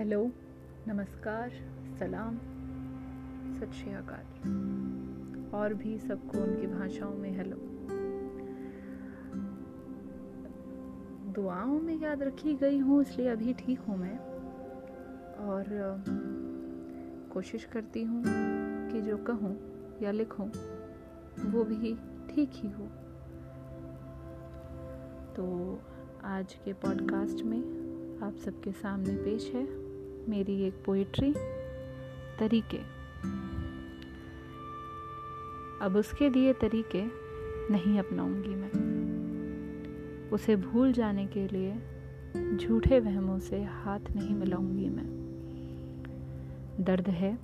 Hello, नमस्कार, सलाम, सत श्री अकाल। और भी सबको उनकी भाषाओं में हेलो। दुआओं में याद रखी गई हूँ, इसलिए अभी ठीक हूँ मैं। और, कोशिश करती हूँ कि जो कहूँ या लिखूँ, वो भी ठीक ही हो। तो आज के पॉडकास्ट में आप सबके सामने पेश है मेरी एक पोइट्री तरीके। अब उसके दिए तरीके नहीं अपनाऊँगी मैं। उसे भूल जाने के लिए झूठे वहमों से हाथ नहीं मिलाऊँगी मैं। दर्द है,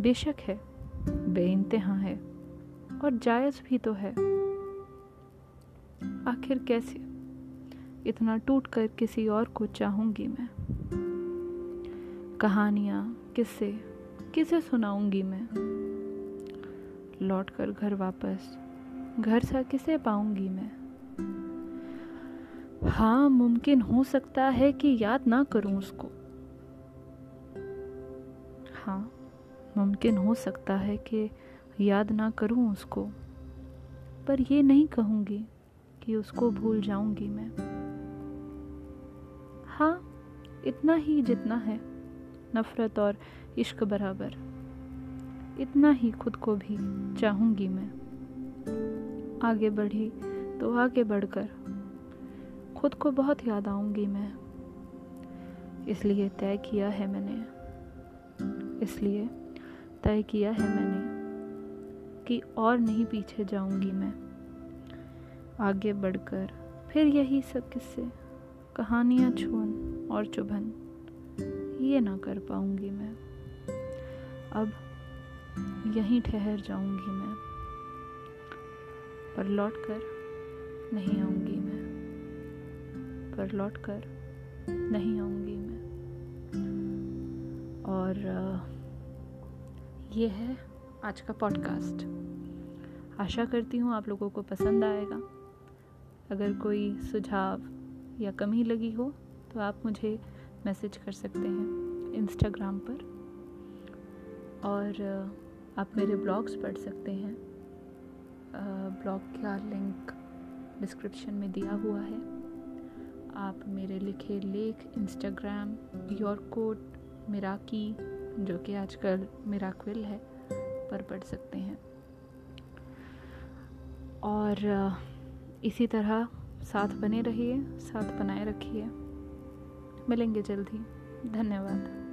बेशक है, बेइंतहा है, और जायज़ भी तो है। आखिर कैसे? इतना टूट कर किसी और को चाहूँगी मैं। कहानियाँ किससे किसे सुनाऊँगी मैं? लौट कर घर वापस, घर सा किसे पाऊँगी मैं? हाँ मुमकिन हो सकता है कि याद ना करूँ उसको। हाँ मुमकिन हो सकता है कि याद ना करूँ उसको, पर ये नहीं कहूँगी कि उसको भूल जाऊँगी मैं। हाँ इतना ही जितना है। नफ़रत और इश्क बराबर। इतना ही खुद को भी चाहूँगी मैं। आगे बढ़ी तो आगे बढ़कर खुद को बहुत याद आऊँगी मैं। इसलिए तय किया है मैंने। इसलिए तय किया है मैंने कि और नहीं पीछे जाऊँगी मैं। आगे बढ़कर फिर यही सब किस्से, कहानियाँ छून और चुभन। ये ना कर पाऊँगी मैं। अब यहीं ठहर जाऊँगी मैं। पर लौट कर नहीं आऊँगी मैं। पर लौट कर नहीं आऊँगी मैं। और, ये है आज का पॉडकास्ट आशा करती हूँ आप लोगों को पसंद आएगा। अगर कोई सुझाव या कमी लगी हो तो आप मुझे मैसेज कर सकते हैं इंस्टाग्राम पर। और, आप मेरे ब्लॉग्स पढ़ सकते हैं। ब्लॉग का लिंक डिस्क्रिप्शन में दिया हुआ है। आप मेरे लिखे लेख इंस्टाग्राम योर कोट मिराकी जो कि आजकल मिराक्विल है, पर पढ़ सकते हैं। और, इसी तरह साथ बने रहिए, साथ बनाए रखिए। मिलेंगे जल्दी धन्यवाद।